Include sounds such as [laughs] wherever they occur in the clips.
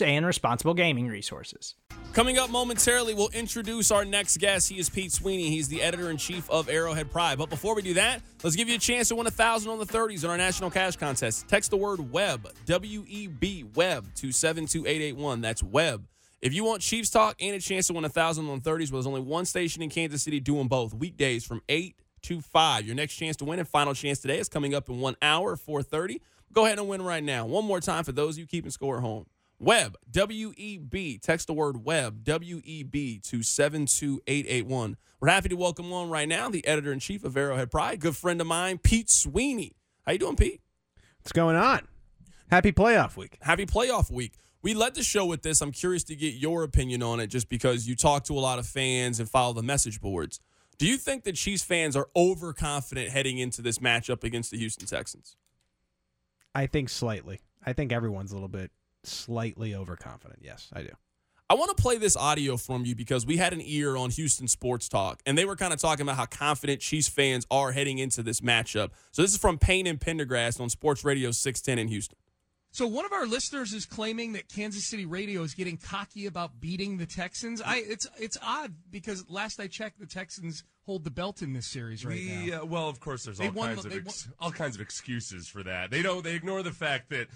and responsible gaming resources. Coming up momentarily, we'll introduce our next guest. He is Pete Sweeney. He's the editor in chief of Arrowhead Pride. But before we do that, let's give you a chance to win a thousand on the 30s in our national cash contest. Text the word web, W E B, web to 72881. That's web if you want Chiefs talk and a chance to win a thousand on 30s, well, there's only one station in Kansas City doing both weekdays from 8 to 5. Your next chance to win and final chance today is coming up in one hour, 4:30. Go ahead and win right now. One more time for those of you keeping score at home. Web, W E B. Text the word web, W E B, to 72881. We're happy to welcome on right now the editor in chief of Arrowhead Pride, good friend of mine, Pete Sweeney. How you doing, Pete? What's going on? Happy playoff week. Happy playoff week we led the show with this. I'm curious to get your opinion on it just because you talk to a lot of fans and follow the message boards. Do you think that Chiefs fans are overconfident heading into this matchup against the Houston Texans? I think slightly. I think everyone's a little bit slightly overconfident. Yes, I do. I want to play this audio from you because we had an ear on Houston Sports Talk, and they were kind of talking about how confident Chiefs fans are heading into this matchup. So this is from Payne and Pendergast on Sports Radio 610 in Houston. So one of our listeners is claiming that Kansas City radio is getting cocky about beating the Texans. I it's it's odd because last I checked, the Texans hold the belt in this series right we, now. Uh, well, of course, there's all kinds of ex- all kinds of excuses for that. They don't. They ignore the fact that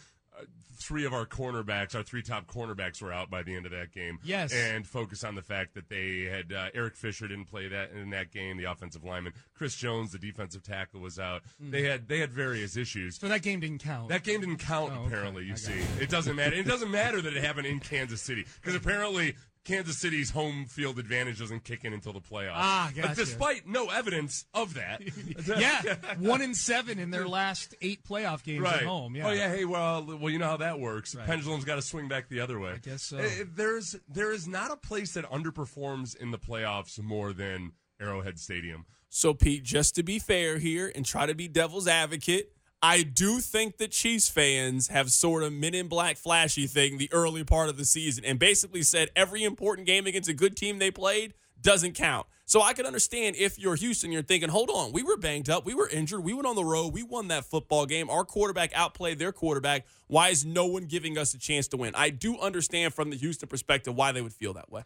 three of our cornerbacks, our three top cornerbacks, were out by the end of that game. Yes, and focus on the fact that they had uh, Eric Fisher didn't play that in that game. The offensive lineman, Chris Jones, the defensive tackle, was out. Mm. They had they had various issues. So that game didn't count. That game didn't count. Oh, apparently, okay. you see, it. it doesn't matter. It doesn't matter that it happened in Kansas City because apparently Kansas City's home field advantage doesn't kick in until the playoffs. Ah, gotcha. Despite no evidence of that. [laughs] yeah, one in seven in their last eight playoff games right. at home. Yeah. Oh yeah. Hey, well, well, you know how that works. Right. Pendulum's got to swing back the other way. I guess so. Eh, there's there is not a place that underperforms in the playoffs more than Arrowhead Stadium. So Pete, just to be fair here and try to be devil's advocate I do think that Chiefs fans have sort of men in black flashy thing the early part of the season and basically said every important game against a good team they played doesn't count. So I can understand if you're Houston, you're thinking, hold on, we were banged up, we were injured, we went on the road, we won that football game. Our quarterback outplayed their quarterback. Why is no one giving us a chance to win? I do understand from the Houston perspective why they would feel that way.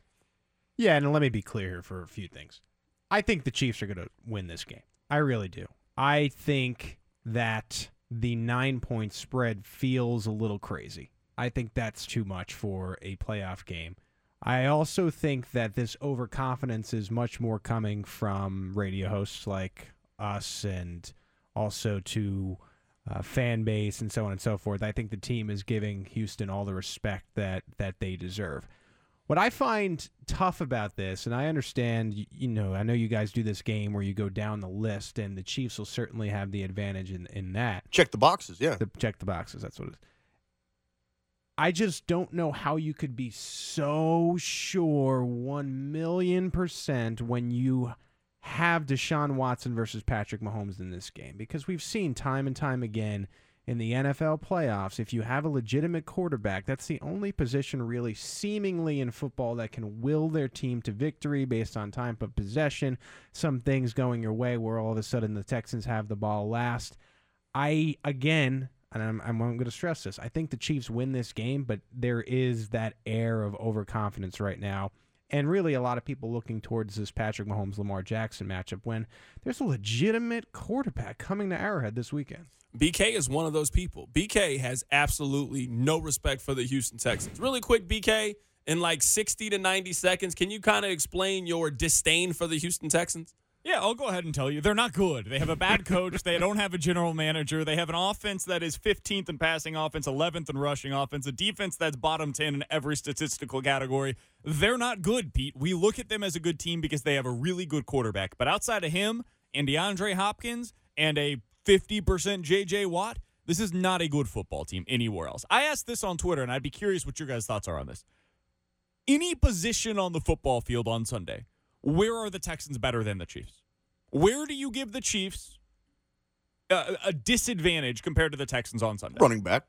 Yeah, and let me be clear here for a few things. I think the Chiefs are going to win this game. I really do. I think that the nine point spread feels a little crazy. I think that's too much for a playoff game. I also think that this overconfidence is much more coming from radio hosts like us and also to uh, fan base and so on and so forth. I think the team is giving Houston all the respect that that they deserve. What I find tough about this, and I understand, you know, I know you guys do this game where you go down the list, and the Chiefs will certainly have the advantage in, in that. Check the boxes, yeah. The, check the boxes, that's what it is. I just don't know how you could be so sure 1 million percent when you have Deshaun Watson versus Patrick Mahomes in this game because we've seen time and time again – in the NFL playoffs, if you have a legitimate quarterback, that's the only position really seemingly in football that can will their team to victory based on time of possession, some things going your way where all of a sudden the Texans have the ball last. I, again, and I'm, I'm going to stress this, I think the Chiefs win this game, but there is that air of overconfidence right now and really a lot of people looking towards this Patrick Mahomes Lamar Jackson matchup when there's a legitimate quarterback coming to Arrowhead this weekend. BK is one of those people. BK has absolutely no respect for the Houston Texans. Really quick, BK, in like 60 to 90 seconds, can you kind of explain your disdain for the Houston Texans? Yeah, I'll go ahead and tell you. They're not good. They have a bad coach. they don't have a general manager. They have an offense that is 15th in passing offense, 11th in rushing offense, a defense that's bottom 10 in every statistical category. They're not good, Pete. We look at them as a good team because they have a really good quarterback. But outside of him and DeAndre Hopkins and a 50% JJ Watt, this is not a good football team anywhere else. I asked this on Twitter, and I'd be curious what your guys' thoughts are on this. Any position on the football field on Sunday, where are the Texans better than the Chiefs? Where do you give the Chiefs a, a disadvantage compared to the Texans on Sunday? Running back.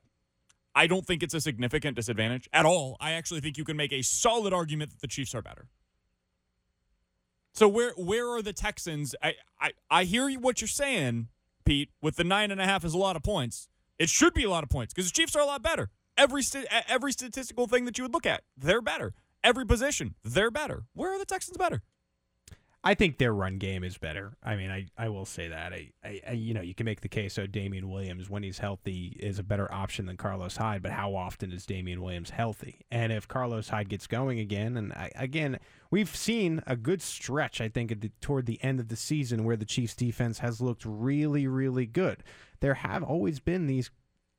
I don't think it's a significant disadvantage at all. I actually think you can make a solid argument that the Chiefs are better. So where where are the Texans? I I, I hear what you're saying, Pete. With the nine and a half is a lot of points. It should be a lot of points because the Chiefs are a lot better. Every st- every statistical thing that you would look at, they're better. Every position, they're better. Where are the Texans better? I think their run game is better. I mean, I, I will say that. I, I, you know you can make the case oh, so Damien Williams when he's healthy is a better option than Carlos Hyde, but how often is Damien Williams healthy? And if Carlos Hyde gets going again, and I, again we've seen a good stretch, I think, the, toward the end of the season where the Chiefs defense has looked really really good. There have always been these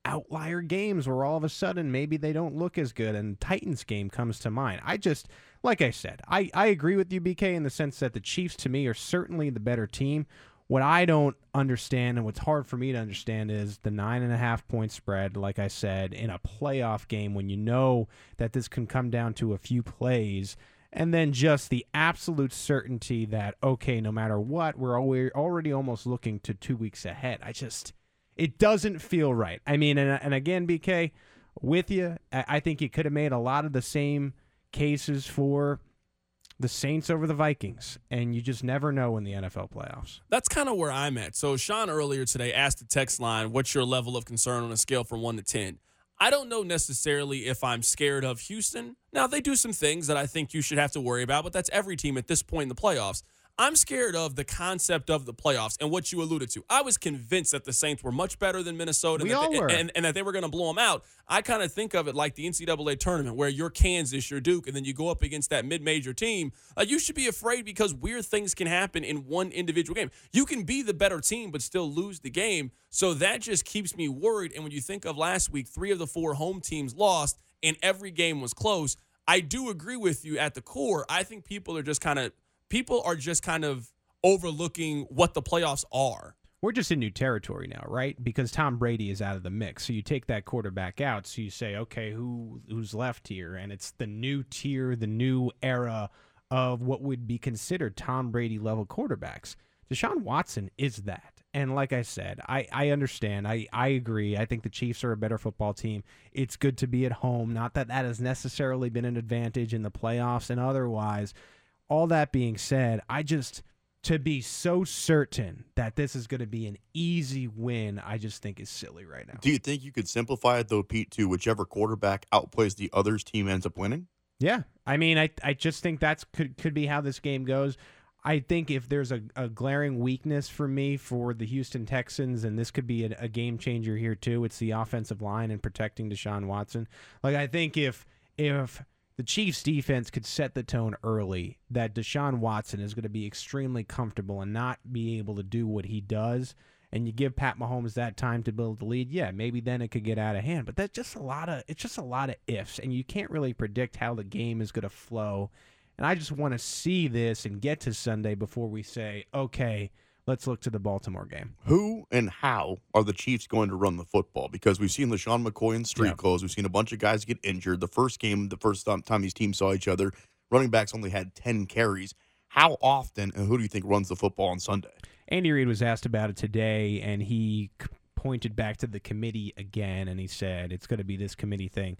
outlier games where all of a sudden maybe they don't look as good and Titans game comes to mind. I just like I said, I, I agree with you, BK, in the sense that the Chiefs to me are certainly the better team. What I don't understand and what's hard for me to understand is the nine and a half point spread, like I said, in a playoff game when you know that this can come down to a few plays and then just the absolute certainty that okay no matter what we're already almost looking to two weeks ahead i just it doesn't feel right i mean and, and again bk with you i think you could have made a lot of the same cases for the Saints over the Vikings, and you just never know in the NFL playoffs. That's kind of where I'm at. So, Sean earlier today asked the text line, What's your level of concern on a scale from 1 to 10? I don't know necessarily if I'm scared of Houston. Now, they do some things that I think you should have to worry about, but that's every team at this point in the playoffs. I'm scared of the concept of the playoffs and what you alluded to. I was convinced that the Saints were much better than Minnesota we and, all they, were. And, and that they were going to blow them out. I kind of think of it like the NCAA tournament where you're Kansas, you're Duke, and then you go up against that mid major team. Uh, you should be afraid because weird things can happen in one individual game. You can be the better team, but still lose the game. So that just keeps me worried. And when you think of last week, three of the four home teams lost, and every game was close. I do agree with you at the core. I think people are just kind of people are just kind of overlooking what the playoffs are. We're just in new territory now, right? Because Tom Brady is out of the mix. So you take that quarterback out, so you say, okay, who who's left here? And it's the new tier, the new era of what would be considered Tom Brady level quarterbacks. Deshaun Watson is that. And like I said, I, I understand. I, I agree. I think the Chiefs are a better football team. It's good to be at home. Not that that has necessarily been an advantage in the playoffs and otherwise. All that being said, I just to be so certain that this is going to be an easy win, I just think is silly right now. Do you think you could simplify it though, Pete, to whichever quarterback outplays the other's team ends up winning? Yeah, I mean, I I just think that's could could be how this game goes. I think if there's a, a glaring weakness for me for the Houston Texans, and this could be a, a game changer here too, it's the offensive line and protecting Deshaun Watson. Like I think if if the Chiefs defense could set the tone early that Deshaun Watson is going to be extremely comfortable and not be able to do what he does, and you give Pat Mahomes that time to build the lead, yeah, maybe then it could get out of hand. But that's just a lot of it's just a lot of ifs, and you can't really predict how the game is going to flow. And I just want to see this and get to Sunday before we say, okay, let's look to the Baltimore game. Who and how are the Chiefs going to run the football? Because we've seen LeSean McCoy in street yeah. clothes. We've seen a bunch of guys get injured. The first game, the first time these teams saw each other, running backs only had 10 carries. How often and who do you think runs the football on Sunday? Andy Reid was asked about it today, and he pointed back to the committee again, and he said it's going to be this committee thing.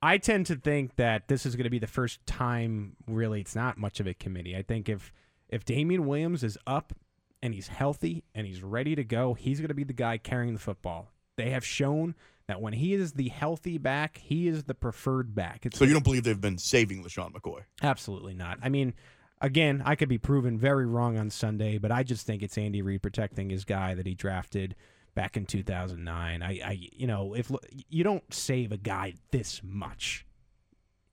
I tend to think that this is going to be the first time, really, it's not much of a committee. I think if if Damien Williams is up and he's healthy and he's ready to go, he's going to be the guy carrying the football. They have shown that when he is the healthy back, he is the preferred back. It's so you don't believe they've been saving LeSean McCoy? Absolutely not. I mean, again, I could be proven very wrong on Sunday, but I just think it's Andy Reid protecting his guy that he drafted back in 2009. I, I you know, if you don't save a guy this much,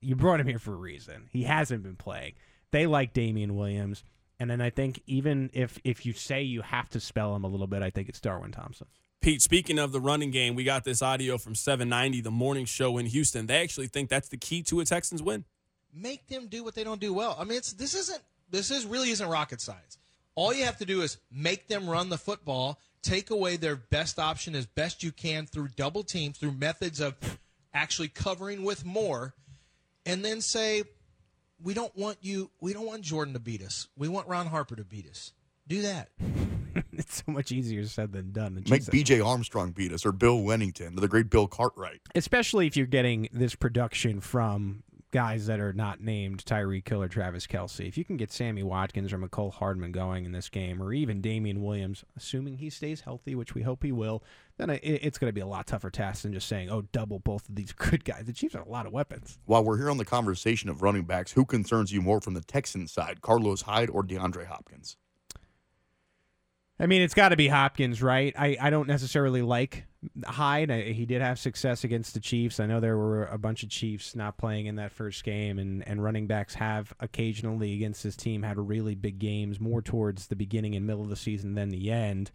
you brought him here for a reason. He hasn't been playing. They like Damien Williams. And then I think even if if you say you have to spell him a little bit, I think it's Darwin Thompson. Pete, speaking of the running game, we got this audio from 790, the morning show in Houston. They actually think that's the key to a Texans win. Make them do what they don't do well. I mean, it's this isn't this is really isn't rocket science. All you have to do is make them run the football, take away their best option as best you can through double teams, through methods of actually covering with more, and then say, we don't want you. We don't want Jordan to beat us. We want Ron Harper to beat us. Do that. [laughs] it's so much easier said than done. Make B.J. Armstrong beat us or Bill Wennington or the great Bill Cartwright. Especially if you're getting this production from guys that are not named Tyreek Hill or Travis Kelce, If you can get Sammy Watkins or Mecole Hardman going in this game, or even Damien Williams, assuming he stays healthy, which we hope he will, then it's going to be a lot tougher task than just saying, oh, double both of these [laughs] good guys. The Chiefs have a lot of weapons. While we're here on the conversation of running backs, who concerns you more from the Texans side, Carlos Hyde or DeAndre Hopkins? I mean, it's got to be Hopkins, right? I, I don't necessarily like Hyde. I, he did have success against the Chiefs. I know there were a bunch of Chiefs not playing in that first game, and, and running backs have occasionally against this team had really big games, more towards the beginning and middle of the season than the end.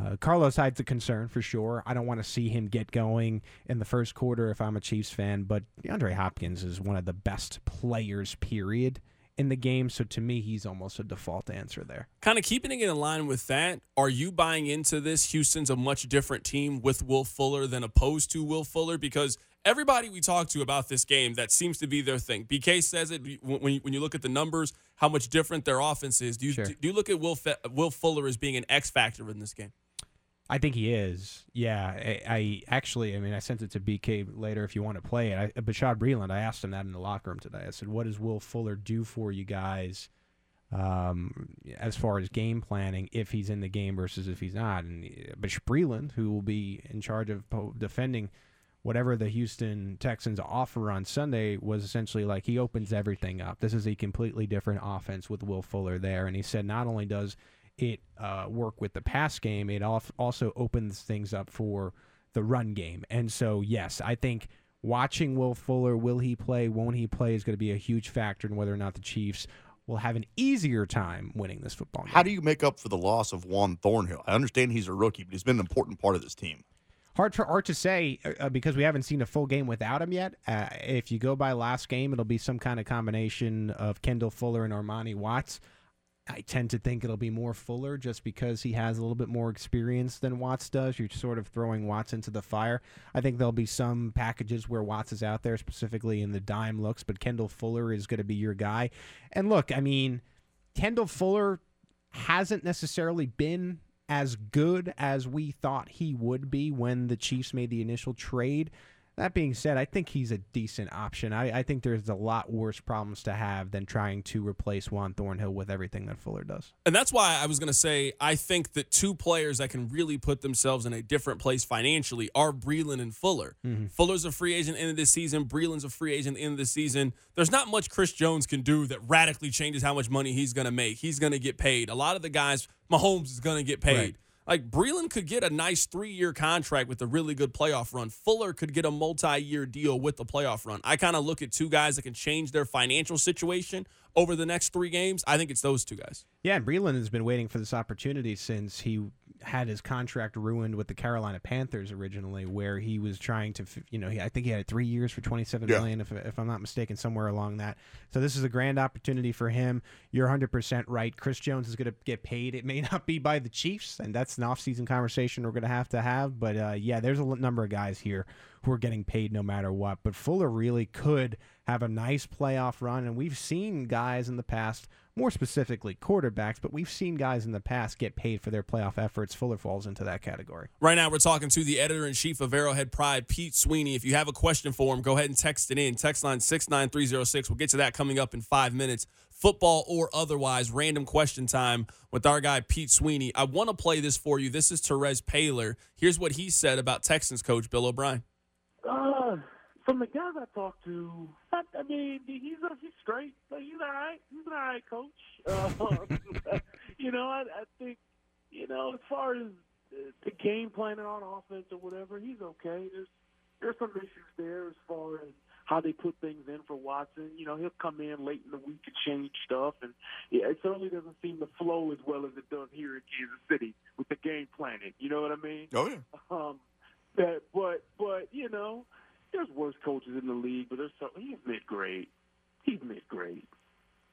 Uh, Carlos Hyde's a concern for sure. I don't want to see him get going in the first quarter if I'm a Chiefs fan, but DeAndre Hopkins is one of the best players, period in the game. So to me, he's almost a default answer there. Kind of keeping it in line with that, are you buying into this? Houston's a much different team with Will Fuller than opposed to Will Fuller because everybody we talk to about this game, that seems to be their thing. BK says it when you, when you look at the numbers, how much different their offense is. Do you, sure. do you look at Will, Will Fuller as being an X factor in this game? I think he is. Yeah, I, I, actually, I mean, I sent it to BK later if you want to play it. I, Bashaud Breeland, I asked him that in the locker room today. I said, "What does Will Fuller do for you guys, um, as far as game planning if he's in the game versus if he's not?" And uh, Bash Breeland, who will be in charge of defending whatever the Houston Texans offer on Sunday, was essentially like he opens everything up. This is a completely different offense with Will Fuller there, and he said not only does it uh, work with the pass game, it also opens things up for the run game. And so, yes, I think watching Will Fuller, will he play, won't he play, is going to be a huge factor in whether or not the Chiefs will have an easier time winning this football game. How do you make up for the loss of Juan Thornhill? I understand he's a rookie, but he's been an important part of this team. Hard for Art to say uh, uh, because we haven't seen a full game without him yet. Uh, if you go by last game, it'll be some kind of combination of Kendall Fuller and Armani Watts. I tend to think it'll be more Fuller just because he has a little bit more experience than Watts does. You're sort of throwing Watts into the fire. I think there'll be some packages where Watts is out there, specifically in the dime looks, but Kendall Fuller is going to be your guy. And look, I mean, Kendall Fuller hasn't necessarily been as good as we thought he would be when the Chiefs made the initial trade. That being said, I think he's a decent option. I, I, think there's a lot worse problems to have than trying to replace Juan Thornhill with everything that Fuller does. And that's why I was going to say I think that two players that can really put themselves in a different place financially are Breeland and Fuller. Mm-hmm. Fuller's a free agent end of this season. Breeland's a free agent end of the season. There's not much Chris Jones can do that radically changes how much money he's going to make. He's going to get paid. A lot of the guys, Mahomes is going to get paid. Right. Like Breeland could get a nice three year contract with a really good playoff run. Fuller could get a multi year deal with the playoff run. I kind of look at two guys that can change their financial situation over the next three games. I think it's those two guys. Yeah, and Breeland has been waiting for this opportunity since he had his contract ruined with the Carolina Panthers originally, where he was trying to, you know, he, I think he had three years for twenty seven yeah. million, if, if I'm not mistaken, somewhere along that. So this is a grand opportunity for him. You're 100 percent right. Chris Jones is going to get paid. It may [laughs] not be by the Chiefs, and that's an offseason conversation we're going to have to have. But uh, yeah, there's a number of guys here who are getting paid no matter what. But Fuller really could have a nice playoff run, and we've seen guys in the past more specifically quarterbacks, but we've seen guys in the past get paid for their playoff efforts. Fuller falls into that category. Right now, we're talking to the editor in chief of Arrowhead Pride, Pete Sweeney. If you have a question for him, go ahead and text it in. Text line 69306. We'll get to that coming up in five minutes. Football or otherwise, random question time with our guy, Pete Sweeney. I want to play this for you. This is Terez Paylor. Here's what he said about Texans coach Bill O'Brien. From the guys I talked to, I, I mean, he's he's straight. He's all right. He's an all right coach. Uh, [laughs] you know, I, I think, you know, as far as the game planning on offense or whatever, he's okay. There's there's some issues there as far as how they put things in for Watson. You know, he'll come in late in the week and change stuff, and yeah, it certainly doesn't seem to flow as well as it does here in Kansas City with the game planning. You know what I mean? Oh yeah. Um, that, but but you know, there's worse coaches in the league, but there's some, he's mid grade. He's mid grade.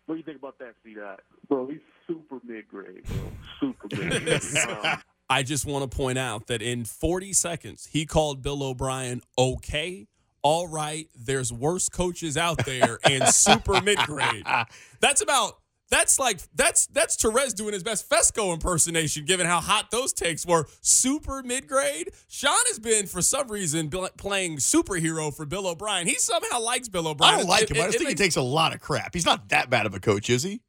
What do you think about that, C Dot? Bro, he's super mid grade, bro. Super mid grade. [laughs] um, I just want to point out that in 40 seconds, he called Bill O'Brien okay. All right, there's worse coaches out there and super mid grade. [laughs] That's about that's like that's that's Terez doing his best Fesco impersonation, given how hot those takes were. Super mid grade. Sean has been for some reason bl- playing superhero for Bill O'Brien. He somehow likes Bill O'Brien. I don't like It- him. I just it think he takes a lot of crap. He's not that bad of a coach, is he?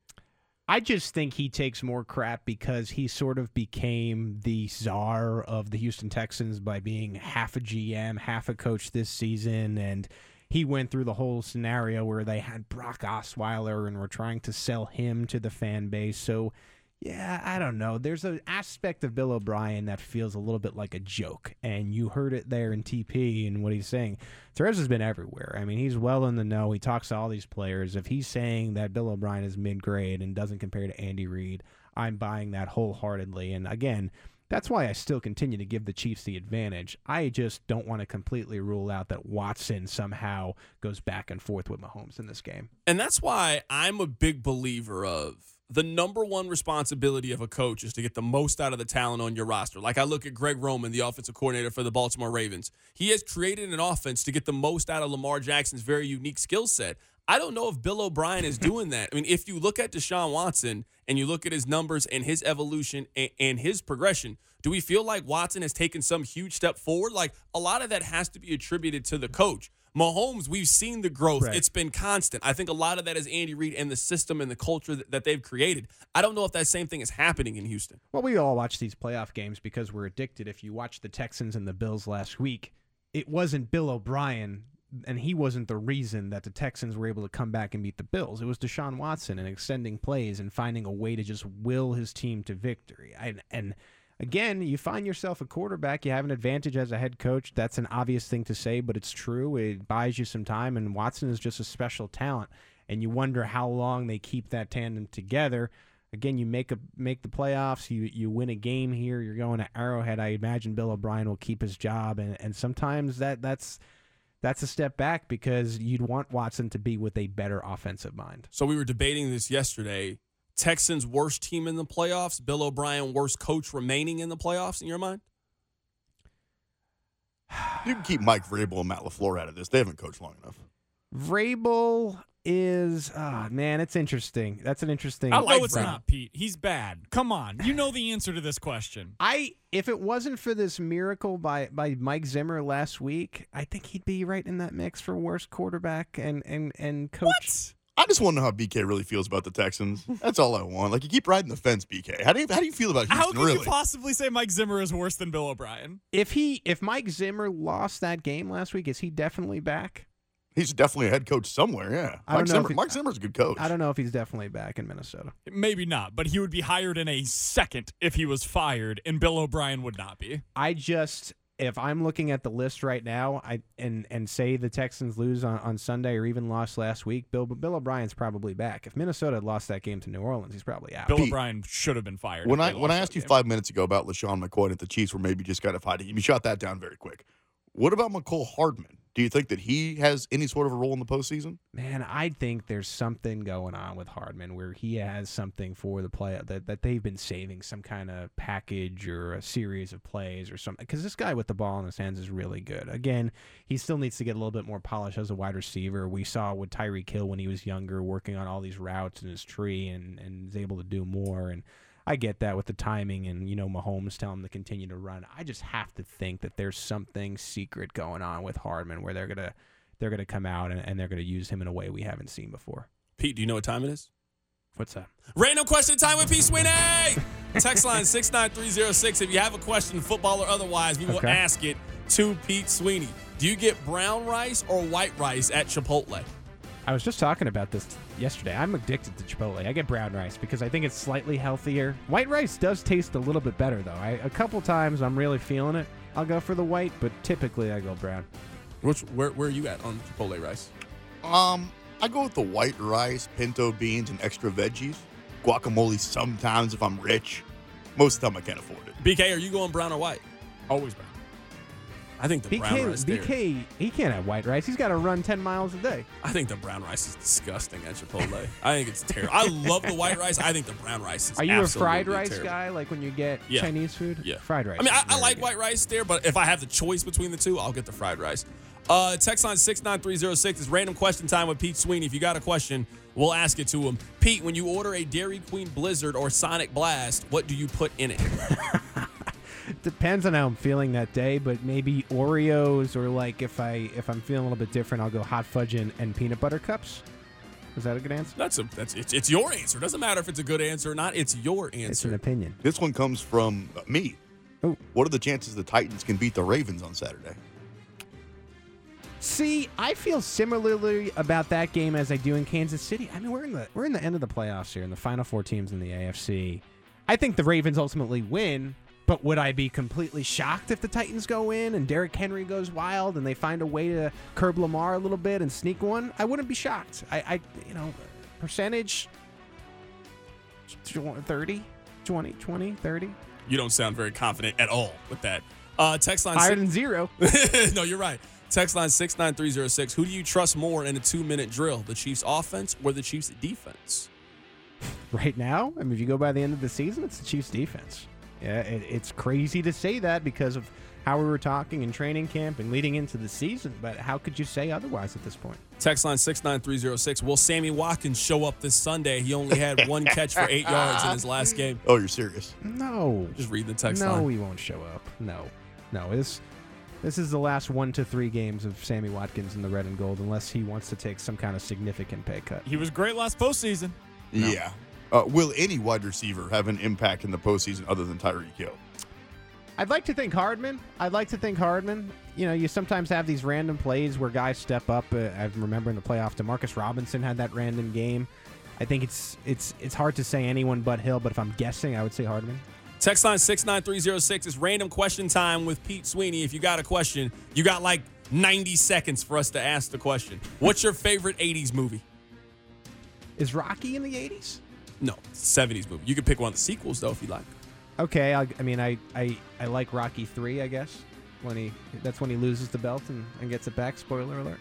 I just think he takes more crap because he sort of became the czar of the Houston Texans by being half a GM, half a coach this season. And he went through the whole scenario where they had Brock Osweiler and were trying to sell him to the fan base. So, yeah, I don't know. There's an aspect of Bill O'Brien that feels a little bit like a joke. And you heard it there in TP and what he's saying. Terez has been everywhere. I mean, he's well in the know. He talks to all these players. If he's saying that Bill O'Brien is mid grade and doesn't compare to Andy Reid, I'm buying that wholeheartedly. And again, that's why I still continue to give the Chiefs the advantage. I just don't want to completely rule out that Watson somehow goes back and forth with Mahomes in this game. And that's why I'm a big believer of the number one responsibility of a coach is to get the most out of the talent on your roster. Like I look at Greg Roman, the offensive coordinator for the Baltimore Ravens. He has created an offense to get the most out of Lamar Jackson's very unique skill set. I don't know if Bill O'Brien is doing that. I mean, if you look at Deshaun Watson and you look at his numbers and his evolution and, and his progression, do we feel like Watson has taken some huge step forward? Like a lot of that has to be attributed to the coach. Mahomes, we've seen the growth. Right. It's been constant. I think a lot of that is Andy Reid and the system and the culture that, that they've created. I don't know if that same thing is happening in Houston. Well, we all watch these playoff games because we're addicted. If you watch the Texans and the Bills last week, it wasn't Bill O'Brien and he wasn't the reason that the Texans were able to come back and beat the Bills. It was Deshaun Watson and extending plays and finding a way to just will his team to victory. And, and again, you find yourself a quarterback, you have an advantage as a head coach. That's an obvious thing to say, but it's true. It buys you some time, and Watson is just a special talent. And you wonder how long they keep that tandem together. Again, you make a make the playoffs, you you win a game here, you're going to Arrowhead. I imagine Bill O'Brien will keep his job, and, and sometimes that that's that's a step back because you'd want Watson to be with a better offensive mind. So we were debating this yesterday. Texans worst team in the playoffs. Bill O'Brien worst coach remaining in the playoffs in your mind? You can keep Mike Vrabel and Matt LaFleur out of this. They haven't coached long enough. Vrabel is ah man, it's interesting. That's an interesting. I no, it's Vrabel. not, Pete. He's bad. Come on. You know the answer to this question. [laughs] I if it wasn't for this miracle by by Mike Zimmer last week, I think he'd be right in that mix for worst quarterback and and and coach. What? I just want to know how BK really feels about the Texans. [laughs] That's all I want. Like you keep riding the fence, BK. How do you how do you feel about How Houston? could really? you possibly say Mike Zimmer is worse than Bill O'Brien? If he if Mike Zimmer lost that game last week, is he definitely back? He's definitely a head coach somewhere. Yeah, I Mike Zimmer. he- Mike Zimmer's a good coach. I don't know if he's definitely back in Minnesota. Maybe not, but he would be hired in a second if he was fired, and Bill O'Brien would not be. I just if I'm looking at the list right now, I and and say the Texans lose on, on Sunday or even lost last week, Bill Bill O'Brien's probably back. If Minnesota had lost that game to New Orleans, he's probably out. Bill Pete, O'Brien should have been fired. when I when I asked you game. five minutes ago about LeSean McCoy that the Chiefs were maybe just kind of hiding, you shot that down very quick. What about Mecole Hardman? Do you think that he has any sort of a role in the postseason? Man, I think there's something going on with Hardman where he has something for the play that, that they've been saving some kind of package or a series of plays or something. Because this guy with the ball in his hands is really good. Again, he still needs to get a little bit more polish as a wide receiver. We saw with Tyreek Hill when he was younger, working on all these routes in his tree and and is able to do more. And I get that with the timing and you know Mahomes telling them to continue to run. I just have to think that there's something secret going on with Hardman where they're gonna they're gonna come out and, and they're gonna use him in a way we haven't seen before. Pete, do you know what time it is? What's that? Random question time with Pete Sweeney. Text line 69306. If you have a question, football or otherwise, we will Okay. ask it to Pete Sweeney. Do you get brown rice or white rice at Chipotle? I was just talking about this yesterday. I'm addicted to Chipotle. I get brown rice because I think it's slightly healthier. White rice does taste a little bit better though. I, a couple times I'm really feeling it. I'll go for the white, but typically I go brown. Which where where are you at on Chipotle rice? Um, I go with the white rice, pinto beans, and extra veggies. Guacamole sometimes if I'm rich. Most of the time I can't afford it. BK, are you going brown or white? Always brown. I think the brown rice BK, there. BK, he can't have white rice. He's got to run 10 miles a day. I think the brown rice is disgusting at Chipotle. I think it's terrible. I love the white rice. I think the brown rice is. Are you a fried rice terrible. guy, like when you get Yeah. Chinese food? Yeah, fried rice. I mean, I, I like good. white rice there, but if I have the choice between the two, I'll get the fried rice. Uh, text line six nine three zero six is random question time with Pete Sweeney. If you got a question, we'll ask it to him. Pete, when you order a Dairy Queen Blizzard or Sonic Blast, what do you put in it? [laughs] Depends on how I'm feeling that day, but maybe Oreos or like if I if I'm feeling a little bit different, I'll go hot fudge and, and peanut butter cups. Is that a good answer? That's a that's it's, it's your answer. Doesn't matter if it's a good answer or not. It's your answer. It's an opinion. This one comes from uh, me. Oh. What are the chances the Titans can beat the Ravens on Saturday? See, I feel similarly about that game as I do in Kansas City. I mean, we're in the we're in the end of the playoffs here, in the final four teams in the AFC. I think the Ravens ultimately win, but would I be completely shocked if the Titans go in and Derrick Henry goes wild and they find a way to curb Lamar a little bit and sneak one? I wouldn't be shocked. I, I you know, percentage 30, 20, 20, 30. You don't sound very confident at all with that. Uh, text line Higher six- than zero. [laughs] no, you're right. Text line 69306. Who do you trust more in a two minute drill? The Chiefs offense or the Chiefs defense? right now. I mean, if you go by the end of the season, it's the Chiefs' defense. Yeah, it, it's crazy to say that because of how we were talking in training camp and leading into the season. But how could you say otherwise at this point? Text line 69306. Will Sammy Watkins show up this Sunday? He only had one [laughs] catch for eight yards in his last game. Oh, you're serious? No, Just read the text no, line. No, he won't show up. No, no. This this is the last one to three games of Sammy Watkins in the red and gold, unless he wants to take some kind of significant pay cut. He was great last postseason. Yeah. Uh, will any wide receiver have an impact in the postseason other than Tyreek Hill? I'd like to think Hardman. I'd like to think Hardman. You know, you sometimes have these random plays where guys step up. Uh, I remember in the playoff, Demarcus Robinson had that random game. I think it's it's it's hard to say anyone but Hill, but if I'm guessing, I would say Hardman. Text line 69306 is random question time with Pete Sweeney. If you got a question, you got like 90 seconds for us to ask the question. What's your favorite 80s movie? Is Rocky in the 80s? No, 70s movie. You can pick one of the sequels, though, if you like. Okay, I, I mean, I, I I like Rocky three. I guess when he that's when he loses the belt and, and gets it back. Spoiler alert.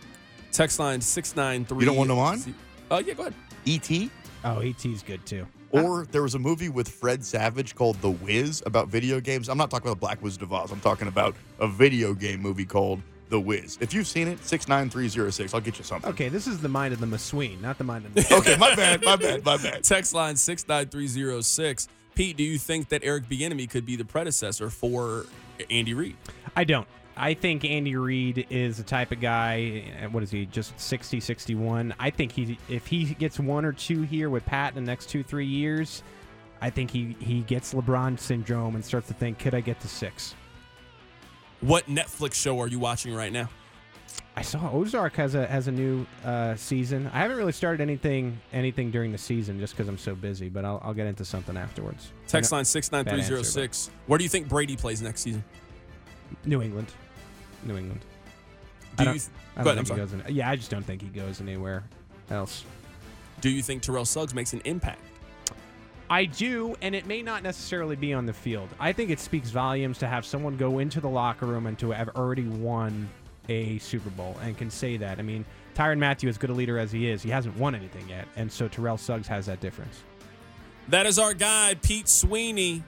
Text line 693. You don't want them on? Uh, yeah, go ahead. E.T.? Oh, ET's good too. Or there was a movie with Fred Savage called The Wiz about video games. I'm not talking about Black Wizard of Oz. I'm talking about a video game movie called The Wiz. If you've seen it, 69306. I'll get you something. Okay, this is the mind of the Masween, not the mind of the. [laughs] Okay, my bad, my bad, my bad. Text line 69306. Pete, do you think that Eric Bieniemy could be the predecessor for Andy Reid? I don't. I think Andy Reid is the type of guy. uh, What is he? Just 60, 61. I think he, if he gets one or two here with Pat in the next two, three years, I think he he gets LeBron syndrome and starts to think, could I get to six? What Netflix show are you watching right now? I saw Ozark has a has a new uh, season. I haven't really started anything anything during the season just because I'm so busy. But I'll, I'll get into something afterwards. Text I know- line 69306. Where do you think Brady plays next season? New England. New England. Do I don't, you, I don't ahead, think he goes in, yeah, I just don't think he goes anywhere else. Do you think Terrell Suggs makes an impact? I do, and it may not necessarily be on the field. I think it speaks volumes to have someone go into the locker room and to have already won a Super Bowl and can say that. I mean, Tyrann Mathieu, as good a leader as he is, he hasn't won anything yet, and so Terrell Suggs has that difference. That is our guy, Pete Sweeney.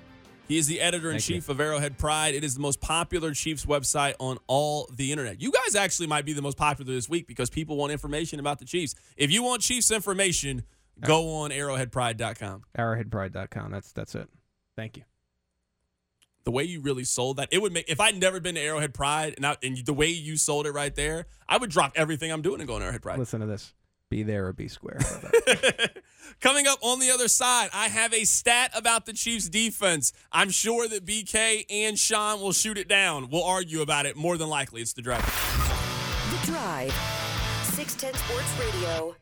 He is the editor in chief of Arrowhead Pride. It is the most popular Chiefs website on all the internet. You guys actually might be the most popular this week because people want information about the Chiefs. If you want Chiefs information, go on arrowheadpride.com. Arrowheadpride.com. That's that's it. Thank you. The way you really sold that, it would make if I'd never been to Arrowhead Pride and, I, and the way you sold it right there, I would drop everything I'm doing and go on Arrowhead Pride. Listen to this. Be there or be square. How about that? Coming up on the other side, I have a stat about the Chiefs defense. I'm sure that BK and Sean will shoot it down. We'll argue about it more than likely. It's the drive. The Drive. 610 Sports Radio.